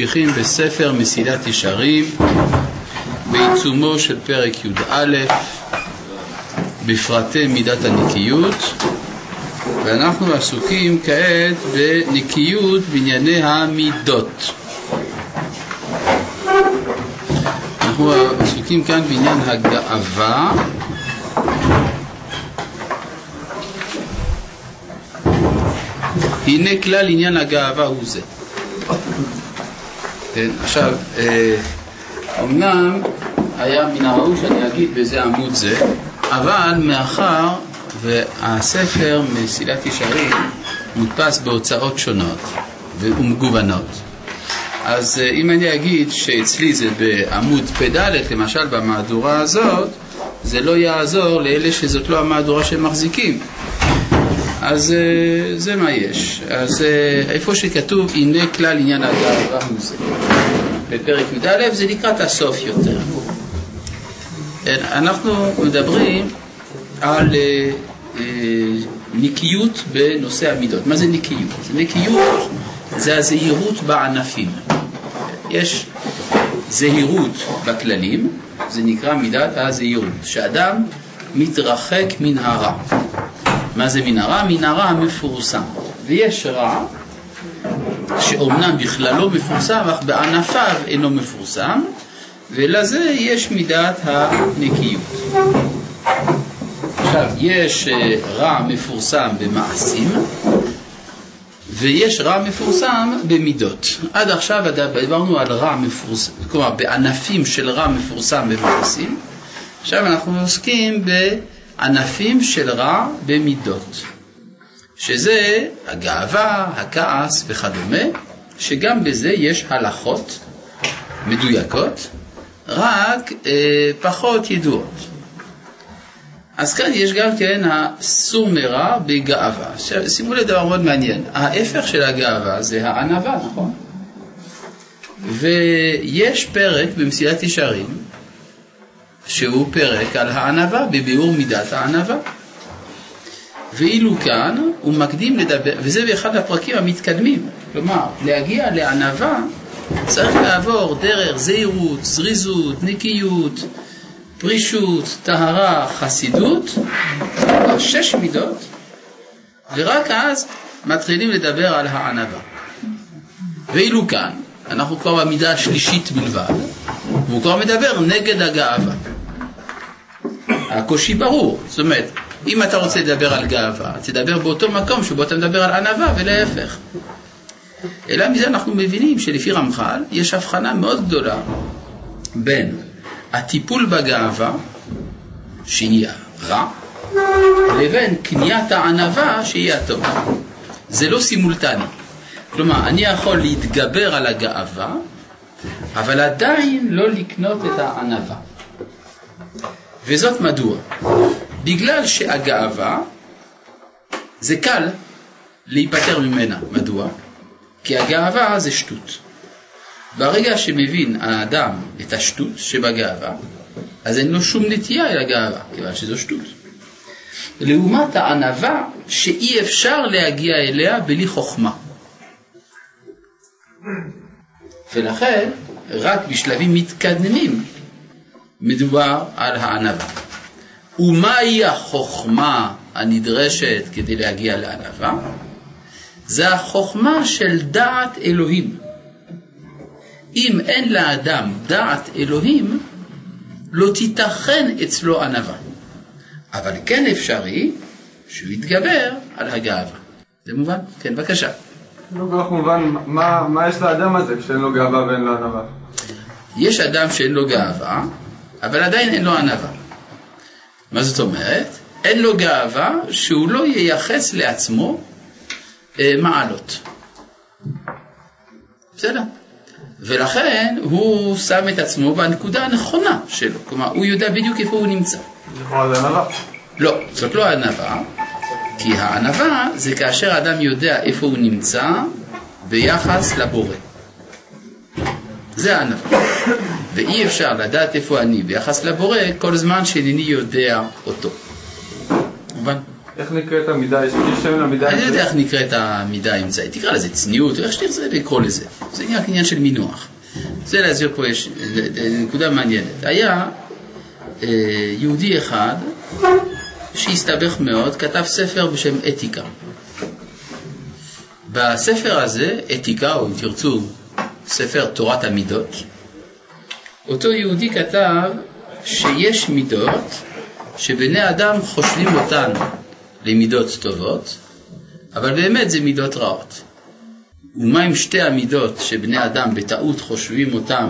ממשיכים בספר מסילת ישרים בעיצומו של פרק י"א בפרטי מידת הנקיות ואנחנו עסוקים כעת בנקיות בענייני המידות. אנחנו עסוקים כאן בעניין הגאווה. הנה כלל עניין הגאווה הוא זה כן, עכשיו, אמנם היה מן הראוי שאני אגיד באיזה עמוד זה, אבל מאחר והספר מסילת ישרים מודפס בהוצאות שונות ומגוונות, אז אם אני אגיד שאצלי זה בעמוד פ"ד, למשל במהדורה הזאת, זה לא יעזור לאלה שזאת לא המהדורה שהם מחזיקים. אז זה מה יש. אז איפה שכתוב הנה כלל עניין הגאווה הוא. בפרק י"א זה לקראת הסוף יותר. אנחנו מדברים על נקיות בנושא המידות. מה זה נקיות? נקיות זה הזהירות בענפים. יש זהירות בכללים, זה נקרא מידת הזהירות, שאדם מתרחק מן הרע. מה זה מנהרה? מנהרה המפורסם. ויש רע שאומנם בכללו מפורסם, אך בענפיו אינו מפורסם, ולזה יש מידת הנקיות. עכשיו, יש רע מפורסם במעשים, ויש רע מפורסם במידות. עד עכשיו דיברנו על רע מפורסם, כלומר בענפים של רע מפורסם במעשים. עכשיו אנחנו עוסקים ב... ענפים של רע במידות, שזה הגאווה, הכעס וכדומה, שגם בזה יש הלכות מדויקות, רק אה, פחות ידועות. אז כאן יש גם כן הסור מרע בגאווה. שימו לב דבר מאוד מעניין, ההפך של הגאווה זה הענווה, נכון? ויש פרק במסילת ישרים שהוא פרק על הענווה, בביאור מידת הענווה. ואילו כאן הוא מקדים לדבר, וזה באחד הפרקים המתקדמים, כלומר להגיע לענווה צריך לעבור דרך זהירות, זריזות, נקיות, פרישות, טהרה, חסידות, שש מידות, ורק אז מתחילים לדבר על הענווה. ואילו כאן, אנחנו כבר במידה השלישית בלבד, והוא כבר מדבר נגד הגאווה. הקושי ברור, זאת אומרת, אם אתה רוצה לדבר על גאווה, תדבר באותו מקום שבו אתה מדבר על ענווה ולהפך. אלא מזה אנחנו מבינים שלפי רמח"ל יש הבחנה מאוד גדולה בין הטיפול בגאווה, שהיא הרע, לבין קניית הענווה שהיא הטוב. זה לא סימולטני. כלומר, אני יכול להתגבר על הגאווה, אבל עדיין לא לקנות את הענווה. וזאת מדוע? בגלל שהגאווה זה קל להיפטר ממנה. מדוע? כי הגאווה זה שטות. ברגע שמבין האדם את השטות שבגאווה, אז אין לו שום נטייה אל הגאווה, כיוון שזו שטות. לעומת הענווה שאי אפשר להגיע אליה בלי חוכמה. ולכן, רק בשלבים מתקדמים מדובר על הענווה. ומהי החוכמה הנדרשת כדי להגיע לענווה? זה החוכמה של דעת אלוהים. אם אין לאדם דעת אלוהים, לא תיתכן אצלו ענווה. אבל כן אפשרי שהוא יתגבר על הגאווה. זה מובן? כן, בבקשה. לא כל כך מובן, מה, מה יש לאדם הזה שאין לו גאווה ואין לו ענווה? יש אדם שאין לו גאווה, אבל עדיין אין לו ענווה. מה זאת אומרת? אין לו גאווה שהוא לא ייחס לעצמו אה, מעלות. בסדר? ולכן הוא שם את עצמו בנקודה הנכונה שלו, כלומר הוא יודע בדיוק איפה הוא נמצא. זה ענווה. לא, זאת לא ענווה, כי הענווה זה כאשר אדם יודע איפה הוא נמצא ביחס לבורא. זה הענווה. ואי אפשר לדעת איפה אני ביחס לבורא כל זמן שאינני יודע אותו. מובן? איך נקראת המידה? יש שם למידה? אני לא יודע איך נקראת המידה האמצעית. תקרא לזה צניעות, איך שתרצה לקרוא לזה. זה רק עניין של מינוח. זה להסביר פה יש נקודה מעניינת. היה אה, יהודי אחד שהסתבך מאוד, כתב ספר בשם אתיקה. בספר הזה, אתיקה, או אם תרצו, ספר תורת המידות, אותו יהודי כתב שיש מידות שבני אדם חושבים אותן למידות טובות, אבל באמת זה מידות רעות. ומה עם שתי המידות שבני אדם בטעות חושבים אותן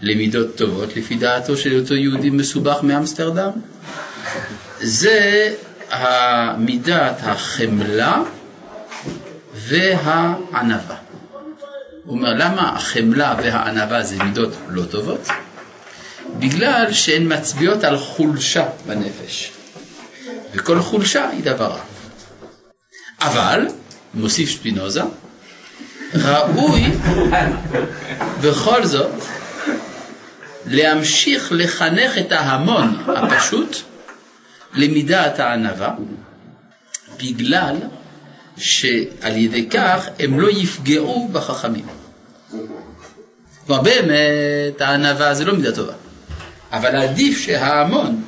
למידות טובות, לפי דעתו של אותו יהודי מסובך מאמסטרדם? זה מידת החמלה והענווה. הוא אומר, למה החמלה והענווה זה מידות לא טובות? בגלל שהן מצביעות על חולשה בנפש. וכל חולשה היא דבר רע. אבל, מוסיף שפינוזה, ראוי בכל זאת להמשיך לחנך את ההמון הפשוט למידת הענווה, בגלל שעל ידי כך הם לא יפגעו בחכמים. כלומר באמת הענווה זה לא מידה טובה, אבל עדיף שההמון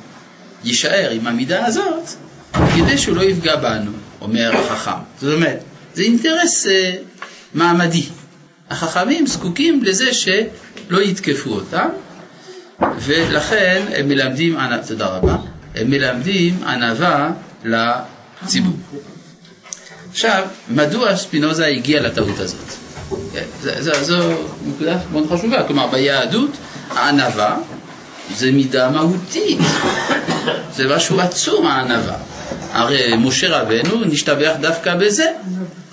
יישאר עם המידה הזאת כדי שהוא לא יפגע בנו, אומר החכם. זאת אומרת, זה אינטרס uh, מעמדי. החכמים זקוקים לזה שלא יתקפו אותם, ולכן הם מלמדים, תודה רבה, הם מלמדים ענווה לציבור. עכשיו, מדוע ספינוזה הגיע לטעות הזאת? זו, זו נקודה מאוד חשובה, כלומר ביהדות הענווה זה מידה מהותית, זה משהו עצום הענווה. הרי משה רבנו נשתבח דווקא בזה,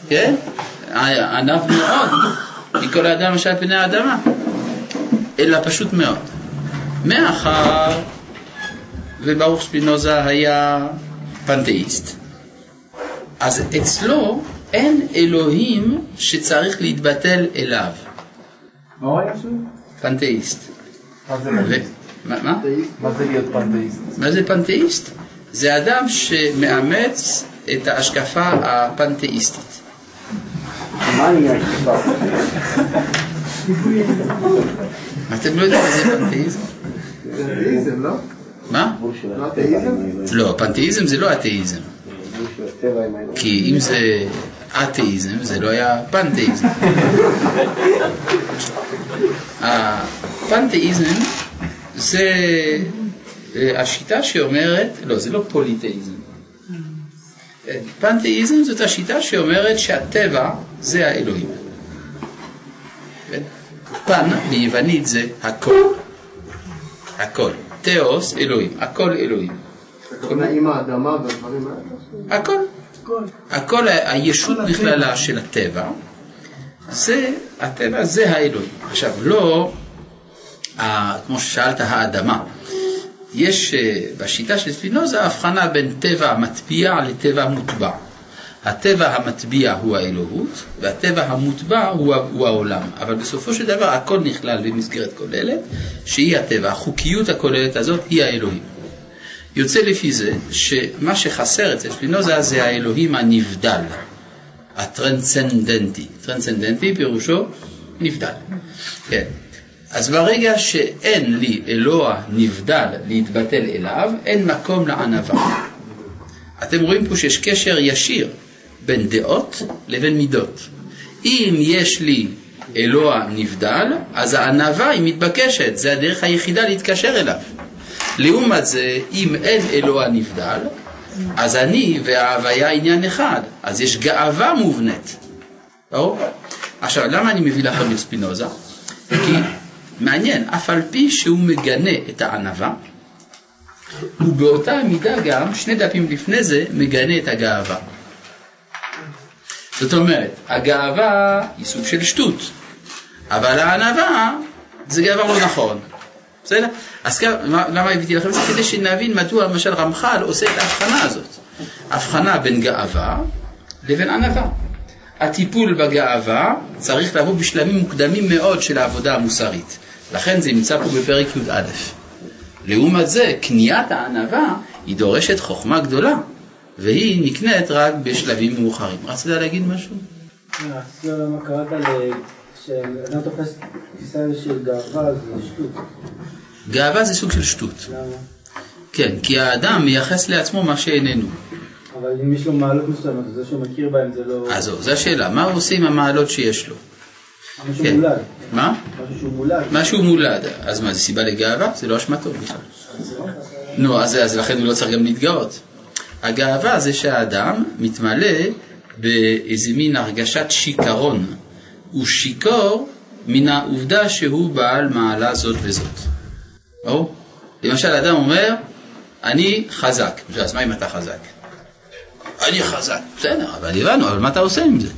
כן? ענב מאוד מכל האדם אשר על פני האדמה, אלא פשוט מאוד. מאחר וברוך ספינוזה היה פנתאיסט, אז אצלו אין אלוהים שצריך להתבטל אליו. מה הוא היה שם? פנתאיסט. מה זה להיות פנתאיסט? מה זה פנתאיסט? זה אדם שמאמץ את ההשקפה הפנתאיסטית. מה היא ההשקפה? אתם לא יודעים מה זה פנתאיזם? פנתאיזם, לא? מה? לא אתאיזם? לא, פנתאיזם זה לא אתאיזם. כי אם זה אתאיזם, זה לא היה פנתאיזם. הפנתאיזם זה השיטה שאומרת, לא, זה לא פוליטאיזם. פנתאיזם זאת השיטה שאומרת שהטבע זה האלוהים. פן ביוונית זה הכל. הכל. תאוס אלוהים. הכל אלוהים. הכוונה עם האדמה והדברים האלה? הכל. הכל הישות בכללה של הטבע, זה, הטבע זה האלוהים. עכשיו, לא, כמו ששאלת, האדמה. יש אה, בשיטה של ספינוזה הבחנה בין טבע מטביע לטבע מוטבע. הטבע המטביע הוא האלוהות, והטבע המוטבע הוא, הוא העולם. אבל בסופו של דבר הכל נכלל במסגרת כוללת, שהיא הטבע. החוקיות הכוללת הזאת היא האלוהים. יוצא לפי זה שמה שחסר אצל ספינוזה זה האלוהים הנבדל, הטרנסצנדנטי. טרנסצנדנטי פירושו נבדל. כן. אז ברגע שאין לי אלוה נבדל להתבטל אליו, אין מקום לענווה. אתם רואים פה שיש קשר ישיר בין דעות לבין מידות. אם יש לי אלוה נבדל, אז הענווה היא מתבקשת, זה הדרך היחידה להתקשר אליו. לעומת זה, אם אין אלוה נבדל, אז אני וההוויה עניין אחד, אז יש גאווה מובנית. ברור? עכשיו, למה אני מביא לכם את ספינוזה? כי מעניין, אף על פי שהוא מגנה את הענווה, הוא באותה מידה גם, שני דפים לפני זה, מגנה את הגאווה. זאת אומרת, הגאווה היא סוג של שטות, אבל הענווה זה דבר לא נכון. בסדר? אז למה הבאתי לכם את זה? כדי שנבין מדוע למשל רמח"ל עושה את ההבחנה הזאת. הבחנה בין גאווה לבין ענווה. הטיפול בגאווה צריך לבוא בשלבים מוקדמים מאוד של העבודה המוסרית. לכן זה נמצא פה בפרק י"א. לעומת זה, קניית הענווה היא דורשת חוכמה גדולה, והיא נקנית רק בשלבים מאוחרים. רצית להגיד משהו? מה קראת כשאדם תופס תפיסה של גאווה זה שטות. גאווה זה סוג של שטות. למה? כן, כי האדם מייחס לעצמו מה שאיננו. אבל אם יש לו מעלות מסוימות, אז זה שהוא מכיר בהם זה לא... אז זו השאלה, מה הוא עושה עם המעלות שיש לו? משהו כן. מולד. מה? משהו שהוא מולד. משהו מולד. אז מה, זה סיבה לגאווה? זה לא אשמתו בכלל. נו, אז, אז לכן הוא לא צריך גם להתגאות. הגאווה זה שהאדם מתמלא באיזה מין הרגשת שיכרון. הוא שיכור מן העובדה שהוא בעל מעלה זאת וזאת. ברור? למשל, אדם אומר, אני חזק. אז מה אם אתה חזק? אני חזק. בסדר, אבל הבנו, אבל מה אתה עושה עם זה?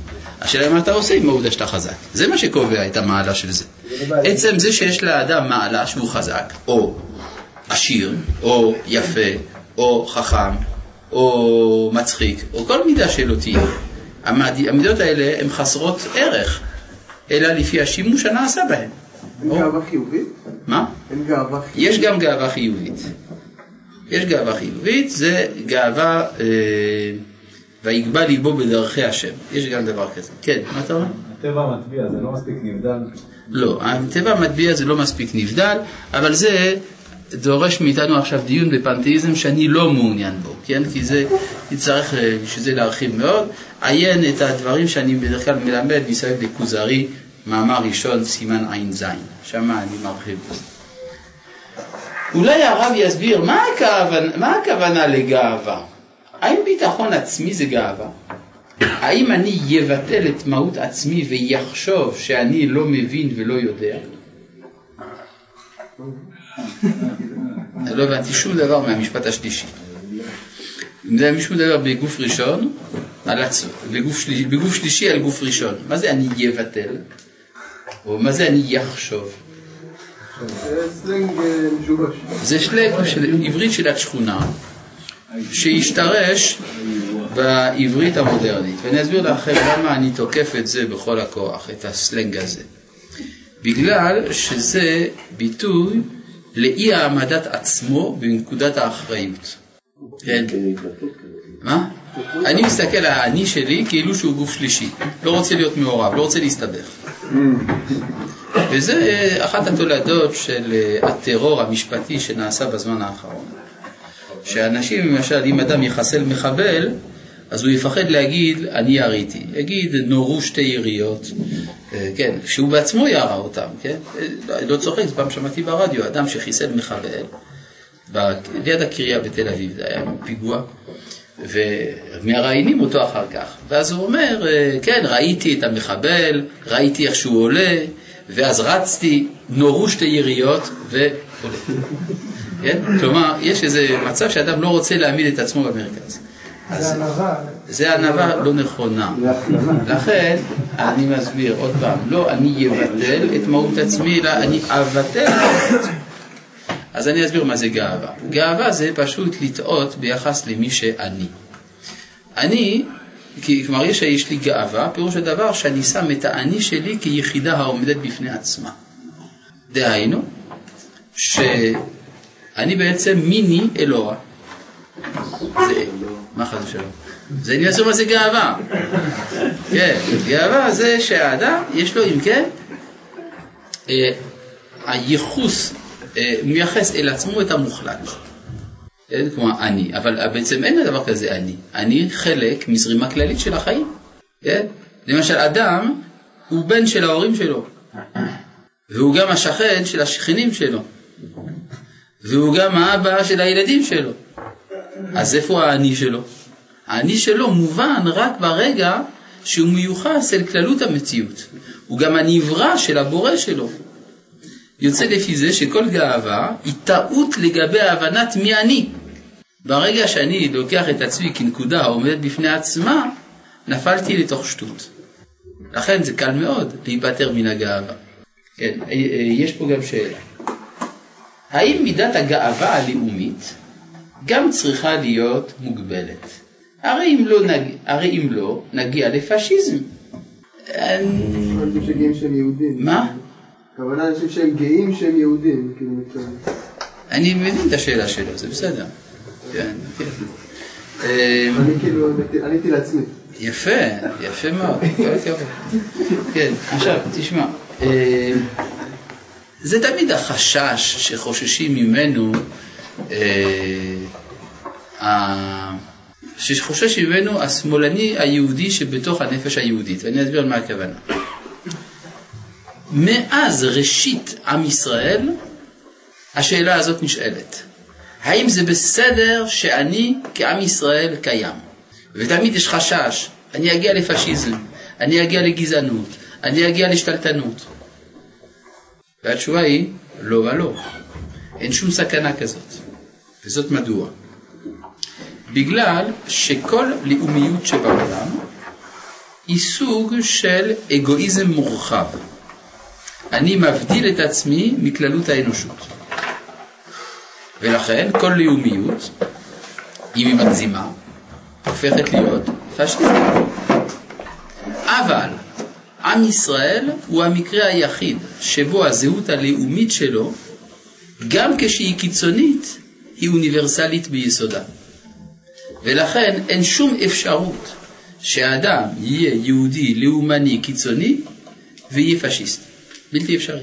השאלה היא מה אתה עושה עם העובדה שאתה חזק. זה מה שקובע את המעלה של זה. עצם זה שיש לאדם מעלה שהוא חזק, או עשיר, או יפה, או חכם, או מצחיק, או כל מידה שלא תהיה. המידות האלה הן חסרות ערך, אלא לפי השימוש הנעשה בהן. אין גאווה חיובית? מה? אין גאווה חיובית? יש גם גאווה חיובית. יש גאווה חיובית, זה גאווה אה, ויגבה ליבו בדרכי השם. יש גם דבר כזה. כן, מה אתה אומר? הטבע המטביע זה לא מספיק נבדל. לא, הטבע המטביע זה לא מספיק נבדל, אבל זה דורש מאיתנו עכשיו דיון בפנתאיזם שאני לא מעוניין בו, כן? כי זה, יצטרך אה, בשביל זה להרחיב מאוד. עיין את הדברים שאני בדרך כלל מלמד מסביב לכוזרי, מאמר ראשון, סימן ע"ז, שם אני מרחיב. אולי הרב יסביר מה הכוונה, מה הכוונה לגאווה? האם ביטחון עצמי זה גאווה? האם אני יבטל את מהות עצמי ויחשוב שאני לא מבין ולא יודע? לא הבנתי שום דבר מהמשפט השלישי. אם זה היה שום דבר בגוף ראשון, על עצמו, בגוף, שלישי, בגוף שלישי על גוף ראשון. מה זה אני יבטל? או מה זה אני יחשוב? אה. זה שלג של עברית של השכונה שהשתרש בעברית המודרנית. ואני אסביר לכם למה אני תוקף את זה בכל הכוח, את הסלנג הזה. בגלל שזה ביטוי לאי העמדת עצמו בנקודת האחריות. כן? מה? אני מסתכל על האני שלי כאילו שהוא גוף שלישי. לא רוצה להיות מעורב, לא רוצה להסתבך. וזה אחת התולדות של אה, הטרור המשפטי שנעשה בזמן האחרון. שאנשים, למשל, אם אדם יחסל מחבל, אז הוא יפחד להגיד, אני יריתי. יגיד, נורו שתי יריות, אה, כן, שהוא בעצמו ירה אותם, כן? אה, לא- לא צוחק, פעם שמעתי ברדיו, אדם שחיסל מחבל, ליד הקריה בתל אביב, זה היה פיגוע, ומראיינים אותו אחר כך. ואז הוא אומר, אה, כן, ראיתי את המחבל, ראיתי איך שהוא עולה, ואז רצתי, נורו שתי יריות, ועולה. כן? כלומר, יש איזה מצב שאדם לא רוצה להעמיד את עצמו במרכז. זה ענווה לא נכונה. לכן, אני מסביר עוד פעם, לא אני אבטל את מהות עצמי, אלא אני אבטל את עצמי. אז אני אסביר מה זה גאווה. גאווה זה פשוט לטעות ביחס למי שאני. אני, כלומר יש, יש לי גאווה, פירוש הדבר שאני שם את האני שלי כיחידה העומדת בפני עצמה. דהיינו, שאני בעצם מיני אלוה. זה, מה חס ושלום? זה אני אעשו מה זה גאווה. כן, גאווה זה שהאדם, יש לו אם כן, אה, הייחוס, אה, מייחס אל עצמו את המוחלט. כן, כמו אני, אבל בעצם אין דבר כזה אני. אני חלק מזרימה כללית של החיים. כן? למשל, אדם הוא בן של ההורים שלו, והוא גם השכן של השכנים שלו, והוא גם האבא של הילדים שלו. אז איפה האני שלו? האני שלו מובן רק ברגע שהוא מיוחס אל כללות המציאות. הוא גם הנברא של הבורא שלו. יוצא לפי זה שכל גאווה היא טעות לגבי הבנת מי אני. ברגע שאני לוקח את עצמי כנקודה העומדת בפני עצמה, נפלתי לתוך שטות. לכן זה קל מאוד להיפטר מן הגאווה. כן, אה, אה, יש פה גם שאלה. האם מידת הגאווה הלאומית גם צריכה להיות מוגבלת? הרי אם לא, נג... הרי אם לא נגיע לפשיזם. אני- אנשים שגאים שהם יהודים. מה? הכוונה אנשים שהם גאים שהם יהודים. כאילו. אני מבין את השאלה שלו, זה בסדר. כן, כן. אה, אני כאילו עניתי- לעצמי. יפה, יפה מאוד. כן, עכשיו, תשמע, אה, זה תמיד החשש שחוששים ממנו, אה, שחושש ממנו השמאלני היהודי שבתוך הנפש היהודית, ואני אסביר על מה הכוונה. מאז ראשית עם ישראל, השאלה הזאת נשאלת. האם זה בסדר שאני כעם ישראל קיים? ותמיד יש חשש, אני אגיע לפשיזם, אני אגיע לגזענות, אני אגיע להשתלטנות. והתשובה היא, לא ולא. אין שום סכנה כזאת. וזאת מדוע? בגלל שכל לאומיות שבעולם היא סוג של אגואיזם מורחב. אני מבדיל את עצמי מכללות האנושות. ולכן כל לאומיות, אם היא מגזימה, הופכת להיות פשיסטית. אבל עם ישראל הוא המקרה היחיד שבו הזהות הלאומית שלו, גם כשהיא קיצונית, היא אוניברסלית ביסודה. ולכן אין שום אפשרות שהאדם יהיה יהודי לאומני קיצוני ויהיה פשיסט. בלתי אפשרי.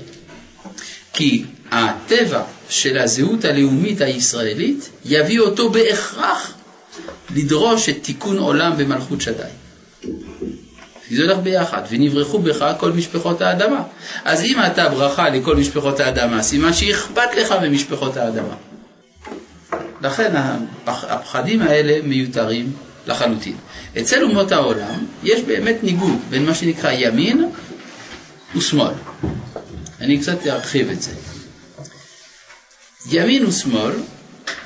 כי הטבע של הזהות הלאומית הישראלית יביא אותו בהכרח לדרוש את תיקון עולם במלכות שדי. כי זה הולך ביחד, ונברחו בך כל משפחות האדמה. אז אם אתה ברכה לכל משפחות האדמה, סימן שאכפת לך ממשפחות האדמה. לכן הפח, הפחדים האלה מיותרים לחלוטין. אצל אומות העולם יש באמת ניגוד בין מה שנקרא ימין ושמאל. אני קצת ארחיב את זה. ימין ושמאל,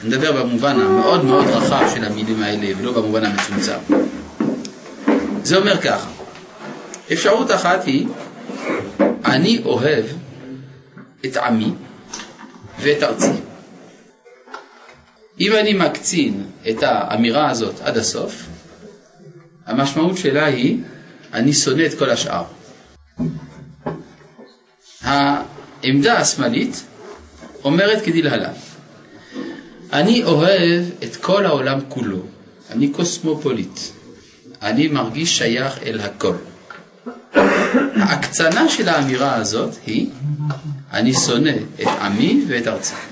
אני מדבר במובן המאוד מאוד רחב של המילים האלה ולא במובן המצומצם. זה אומר ככה, אפשרות אחת היא, אני אוהב את עמי ואת ארצי. אם אני מקצין את האמירה הזאת עד הסוף, המשמעות שלה היא, אני שונא את כל השאר. העמדה השמאלית אומרת כדלהלן, אני אוהב את כל העולם כולו, אני קוסמופוליט, אני מרגיש שייך אל הכל. ההקצנה של האמירה הזאת היא, אני שונא את עמי ואת ארצי.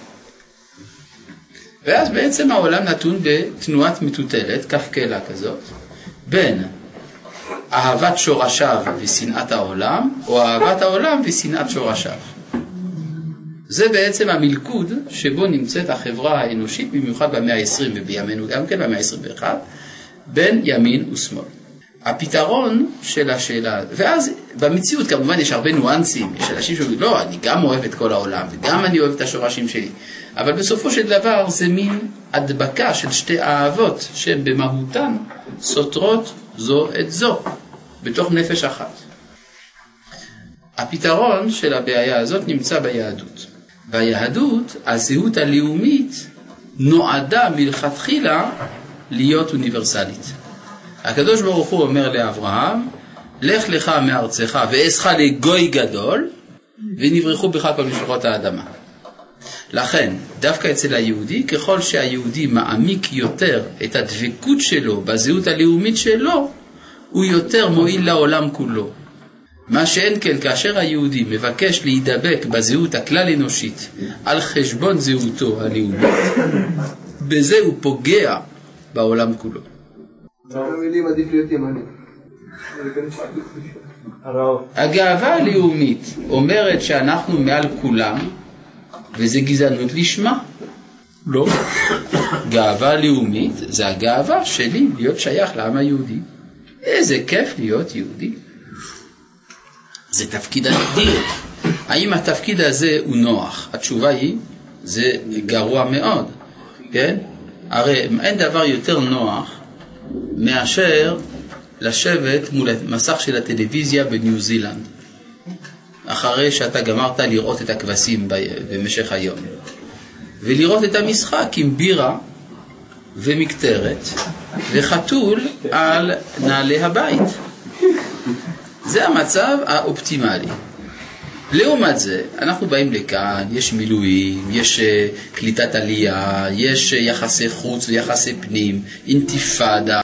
ואז בעצם העולם נתון בתנועת מטוטלת, כף קלע כזאת, בין אהבת שורשיו ושנאת העולם, או אהבת העולם ושנאת שורשיו. זה בעצם המלכוד שבו נמצאת החברה האנושית, במיוחד במאה ה-20 ובימינו גם כן, במאה ה-21, בין ימין ושמאל. הפתרון של השאלה, ואז במציאות כמובן יש הרבה ניואנסים, יש אנשים שאומרים, לא, אני גם אוהב את כל העולם, וגם אני אוהב את השורשים שלי, אבל בסופו של דבר זה מין הדבקה של שתי אהבות, שהן במהותן סותרות זו את זו, בתוך נפש אחת. הפתרון של הבעיה הזאת נמצא ביהדות. ביהדות הזהות הלאומית נועדה מלכתחילה להיות אוניברסלית. הקדוש ברוך הוא אומר לאברהם, לך לך מארצך ואעשך לגוי גדול, ונברחו בך כל משפחות האדמה. לכן, דווקא אצל היהודי, ככל שהיהודי מעמיק יותר את הדבקות שלו בזהות הלאומית שלו, הוא יותר מועיל לעולם כולו. מה שאין כן כאשר היהודי מבקש להידבק בזהות הכלל אנושית על חשבון זהותו הלאומית, בזה הוא פוגע בעולם כולו. במילים עדיף להיות ימני. הגאווה הלאומית אומרת שאנחנו מעל כולם, וזה גזענות לשמה. לא. גאווה לאומית זה הגאווה שלי להיות שייך לעם היהודי. איזה כיף להיות יהודי. זה תפקיד אדיר. האם התפקיד הזה הוא נוח? התשובה היא, זה גרוע מאוד, כן? הרי אין דבר יותר נוח מאשר לשבת מול המסך של הטלוויזיה בניו זילנד, אחרי שאתה גמרת לראות את הכבשים במשך היום, ולראות את המשחק עם בירה ומקטרת וחתול על נעלי הבית. זה המצב האופטימלי. לעומת זה, אנחנו באים לכאן, יש מילואים, יש אה, קליטת עלייה, יש אה, יחסי חוץ ויחסי פנים, אינתיפאדה.